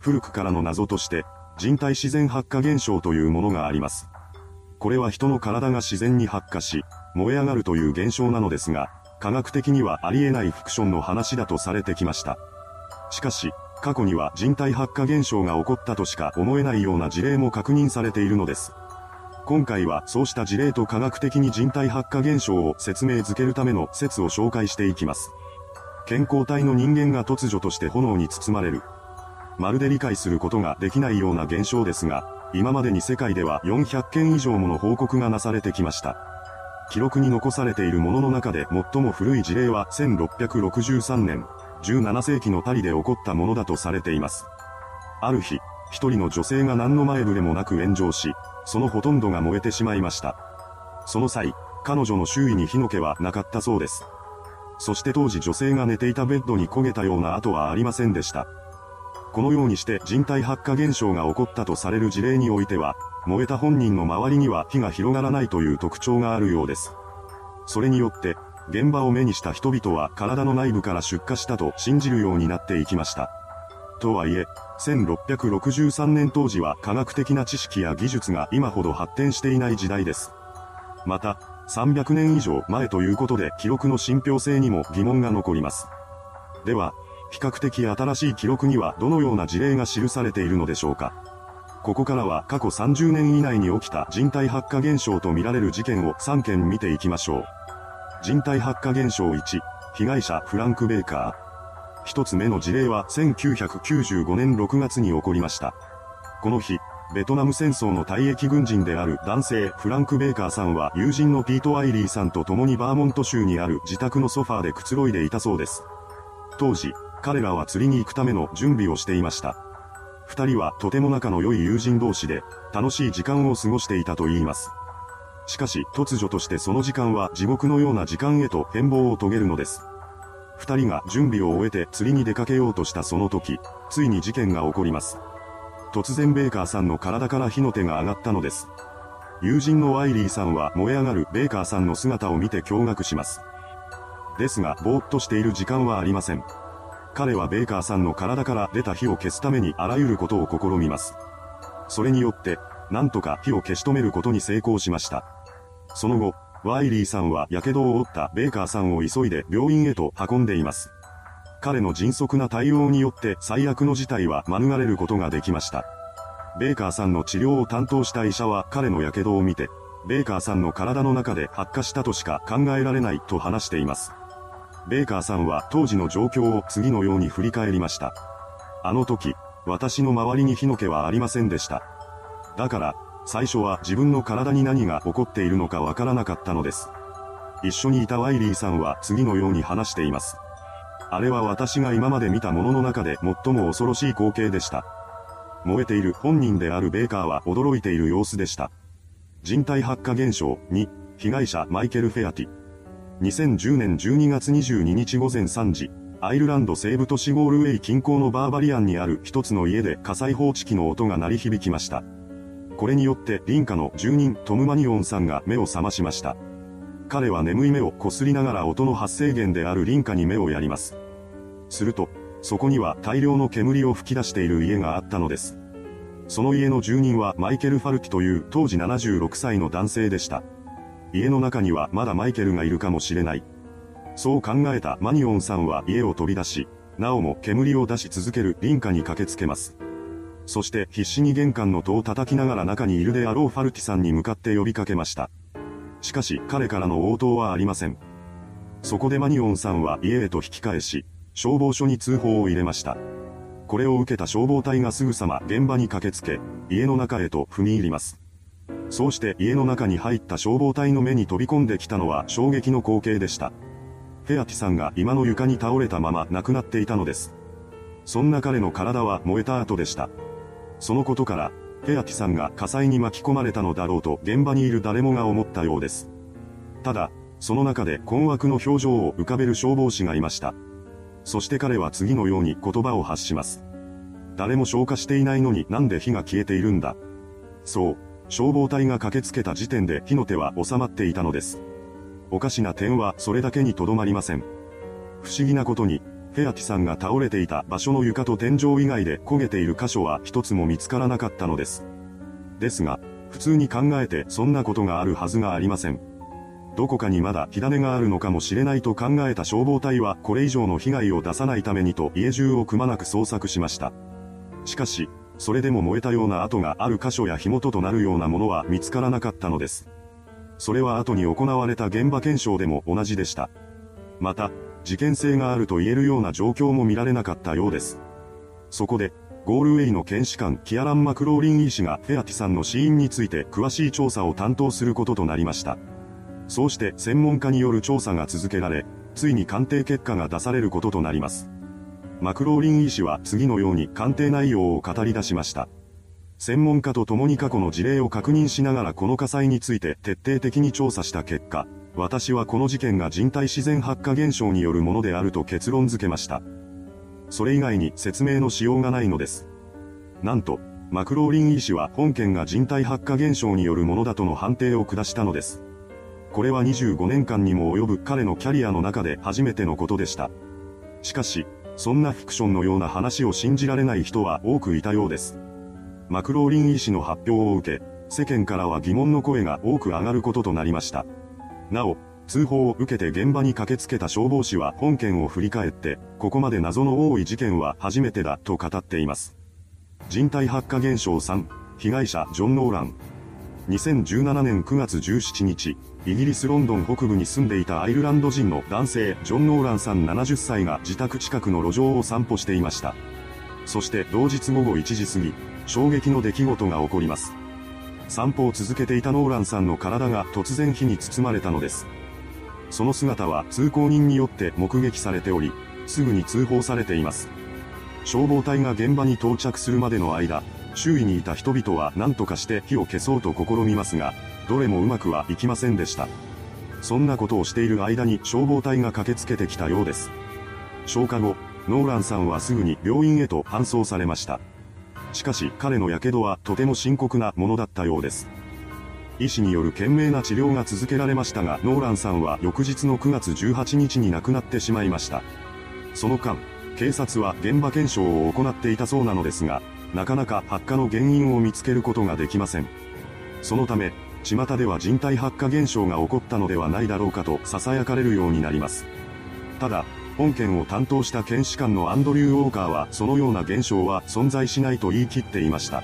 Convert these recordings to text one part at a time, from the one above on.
古くからの謎として、人体自然発火現象というものがあります。これは人の体が自然に発火し、燃え上がるという現象なのですが、科学的にはありえないフィクションの話だとされてきました。しかし、過去には人体発火現象が起こったとしか思えないような事例も確認されているのです。今回はそうした事例と科学的に人体発火現象を説明づけるための説を紹介していきます。健康体の人間が突如として炎に包まれる。まるで理解することができないような現象ですが、今までに世界では400件以上もの報告がなされてきました。記録に残されているものの中で最も古い事例は1663年、17世紀のパリで起こったものだとされています。ある日、一人の女性が何の前触れもなく炎上し、そのほとんどが燃えてしまいました。その際、彼女の周囲に火の気はなかったそうです。そして当時女性が寝ていたベッドに焦げたような跡はありませんでした。このようにして人体発火現象が起こったとされる事例においては、燃えた本人の周りには火が広がらないという特徴があるようです。それによって、現場を目にした人々は体の内部から出火したと信じるようになっていきました。とはいえ、1663年当時は科学的な知識や技術が今ほど発展していない時代です。また、300年以上前ということで記録の信憑性にも疑問が残ります。では、比較的新しい記録にはどのような事例が記されているのでしょうか。ここからは過去30年以内に起きた人体発火現象とみられる事件を3件見ていきましょう。人体発火現象1、被害者フランク・ベーカー。一つ目の事例は1995年6月に起こりました。この日、ベトナム戦争の退役軍人である男性フランク・ベーカーさんは友人のピート・アイリーさんと共にバーモント州にある自宅のソファーでくつろいでいたそうです。当時、彼らは釣りに行くための準備をしていました。二人はとても仲の良い友人同士で、楽しい時間を過ごしていたと言います。しかし、突如としてその時間は地獄のような時間へと変貌を遂げるのです。二人が準備を終えて釣りに出かけようとしたその時、ついに事件が起こります。突然ベーカーさんの体から火の手が上がったのです。友人のワイリーさんは燃え上がるベーカーさんの姿を見て驚愕します。ですが、ぼーっとしている時間はありません。彼はベーカーさんの体から出た火を消すためにあらゆることを試みます。それによって、なんとか火を消し止めることに成功しました。その後、ワイリーさんは火傷を負ったベーカーさんを急いで病院へと運んでいます。彼の迅速な対応によって最悪の事態は免れることができました。ベーカーさんの治療を担当した医者は彼の火傷を見て、ベーカーさんの体の中で発火したとしか考えられないと話しています。ベーカーさんは当時の状況を次のように振り返りました。あの時、私の周りに火の気はありませんでした。だから、最初は自分の体に何が起こっているのかわからなかったのです。一緒にいたワイリーさんは次のように話しています。あれは私が今まで見たものの中で最も恐ろしい光景でした。燃えている本人であるベーカーは驚いている様子でした。人体発火現象2、被害者マイケル・フェアティ。2010年12月22日午前3時、アイルランド西部都市ゴールウェイ近郊のバーバリアンにある一つの家で火災報知器の音が鳴り響きました。これによって林家の住人トム・マニオンさんが目を覚ましました。彼は眠い目をこすりながら音の発生源である林家に目をやります。すると、そこには大量の煙を吹き出している家があったのです。その家の住人はマイケル・ファルティという当時76歳の男性でした。家の中にはまだマイケルがいるかもしれない。そう考えたマニオンさんは家を飛び出し、なおも煙を出し続ける林家に駆けつけます。そして必死に玄関の戸を叩きながら中にいるであろうファルティさんに向かって呼びかけました。しかし彼からの応答はありません。そこでマニオンさんは家へと引き返し、消防署に通報を入れました。これを受けた消防隊がすぐさま現場に駆けつけ、家の中へと踏み入ります。そうして家の中に入った消防隊の目に飛び込んできたのは衝撃の光景でした。フェアティさんが今の床に倒れたまま亡くなっていたのです。そんな彼の体は燃えた後でした。そのことから、フェアティさんが火災に巻き込まれたのだろうと現場にいる誰もが思ったようです。ただ、その中で困惑の表情を浮かべる消防士がいました。そして彼は次のように言葉を発します。誰も消火していないのになんで火が消えているんだ。そう、消防隊が駆けつけた時点で火の手は収まっていたのです。おかしな点はそれだけにとどまりません。不思議なことに、フェアティさんが倒れていた場所の床と天井以外で焦げている箇所は一つも見つからなかったのです。ですが、普通に考えてそんなことがあるはずがありません。どこかにまだ火種があるのかもしれないと考えた消防隊はこれ以上の被害を出さないためにと家中をくまなく捜索しました。しかし、それでも燃えたような跡がある箇所や火元となるようなものは見つからなかったのです。それは後に行われた現場検証でも同じでした。また、事件性があると言えるような状況も見られなかったようです。そこで、ゴールウェイの検視官キアラン・マクローリン医師がフェアティさんの死因について詳しい調査を担当することとなりました。そうして専門家による調査が続けられ、ついに鑑定結果が出されることとなります。マクローリン医師は次のように鑑定内容を語り出しました。専門家と共に過去の事例を確認しながらこの火災について徹底的に調査した結果、私はこの事件が人体自然発火現象によるものであると結論付けました。それ以外に説明のしようがないのです。なんと、マクローリン医師は本件が人体発火現象によるものだとの判定を下したのです。これは25年間にも及ぶ彼のキャリアの中で初めてのことでした。しかし、そんなフィクションのような話を信じられない人は多くいたようです。マクローリン医師の発表を受け、世間からは疑問の声が多く上がることとなりました。なお、通報を受けて現場に駆けつけた消防士は本件を振り返って、ここまで謎の多い事件は初めてだと語っています。人体発火現象3、被害者ジョン・ノーラン。2017年9月17日、イギリス・ロンドン北部に住んでいたアイルランド人の男性、ジョン・ノーランさん70歳が自宅近くの路上を散歩していました。そして同日午後1時過ぎ、衝撃の出来事が起こります。散歩を続けていたノーランさんの体が突然火に包まれたのです。その姿は通行人によって目撃されており、すぐに通報されています。消防隊が現場に到着するまでの間、周囲にいた人々は何とかして火を消そうと試みますが、どれもうまくはいきませんでした。そんなことをしている間に消防隊が駆けつけてきたようです。消火後、ノーランさんはすぐに病院へと搬送されました。しかし彼の火傷はとても深刻なものだったようです。医師による懸命な治療が続けられましたが、ノーランさんは翌日の9月18日に亡くなってしまいました。その間、警察は現場検証を行っていたそうなのですが、なかなか発火の原因を見つけることができません。そのため、巷では人体発火現象が起こったのではないだろうかと囁かれるようになります。ただ、本件を担当した検視官のアンドリュー・ウォーカーはそのような現象は存在しないと言い切っていました。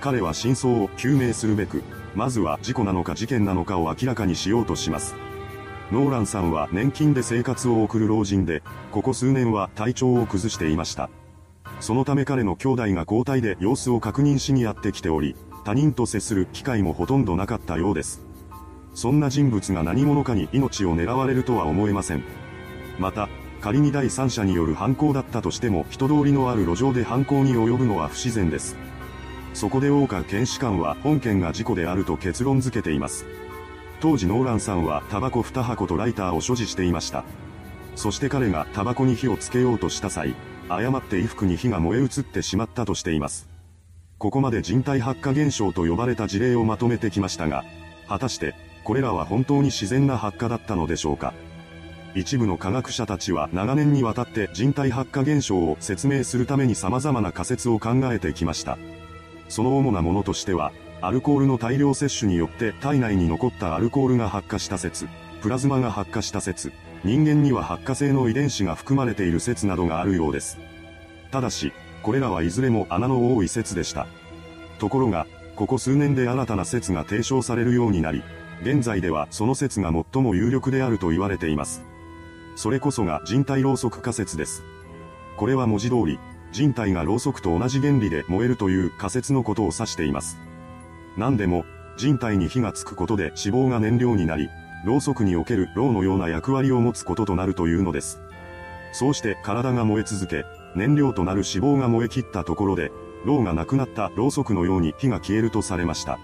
彼は真相を究明するべく、まずは事故なのか事件なのかを明らかにしようとします。ノーランさんは年金で生活を送る老人で、ここ数年は体調を崩していました。そのため彼の兄弟が交代で様子を確認しにやってきており、他人と接する機会もほとんどなかったようです。そんな人物が何者かに命を狙われるとは思えません。また、仮に第三者による犯行だったとしても人通りのある路上で犯行に及ぶのは不自然です。そこで大岡検視官は本件が事故であると結論付けています。当時ノーランさんはタバコ2箱とライターを所持していました。そして彼がタバコに火をつけようとした際、誤って衣服に火が燃え移ってしまったとしています。ここまで人体発火現象と呼ばれた事例をまとめてきましたが、果たして、これらは本当に自然な発火だったのでしょうか。一部の科学者たちは長年にわたって人体発火現象を説明するために様々な仮説を考えてきました。その主なものとしては、アルコールの大量摂取によって体内に残ったアルコールが発火した説、プラズマが発火した説、人間には発火性の遺伝子が含まれている説などがあるようです。ただし、これらはいずれも穴の多い説でした。ところが、ここ数年で新たな説が提唱されるようになり、現在ではその説が最も有力であると言われています。それこそが人体ろうそく仮説です。これは文字通り、人体がろうそくと同じ原理で燃えるという仮説のことを指しています。何でも、人体に火がつくことで脂肪が燃料になり、ろうそくにおけるろうのような役割を持つこととなるというのです。そうして体が燃え続け、燃料となる脂肪が燃え切ったところで、ろうがなくなったろうそくのように火が消えるとされました。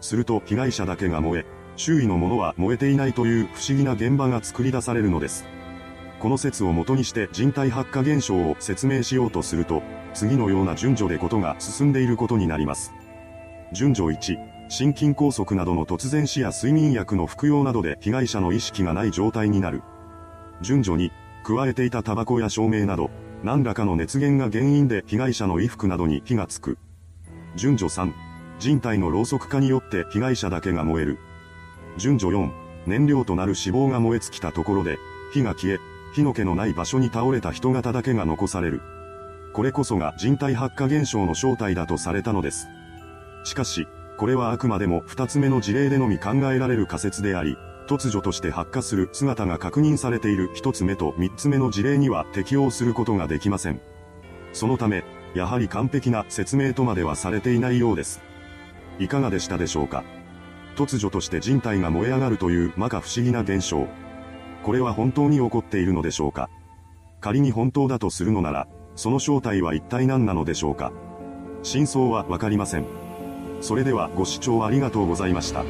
すると被害者だけが燃え、周囲のものは燃えていないという不思議な現場が作り出されるのです。この説をもとにして人体発火現象を説明しようとすると、次のような順序でことが進んでいることになります。順序1、心筋梗塞などの突然死や睡眠薬の服用などで被害者の意識がない状態になる。順序2、加えていたタバコや照明など、何らかの熱源が原因で被害者の衣服などに火がつく。順序3、人体のろうそく化によって被害者だけが燃える。順序4、燃料となる脂肪が燃え尽きたところで、火が消え、火の気のない場所に倒れた人型だけが残される。これこそが人体発火現象の正体だとされたのです。しかし、これはあくまでも二つ目の事例でのみ考えられる仮説であり、突如として発火する姿が確認されている一つ目と三つ目の事例には適用することができません。そのため、やはり完璧な説明とまではされていないようです。いかがでしたでしょうか？突如として人体が燃え上がるという摩訶不思議な現象。これは本当に起こっているのでしょうか？仮に本当だとするのなら、その正体は一体何なのでしょうか？真相はわかりません。それではご視聴ありがとうございました。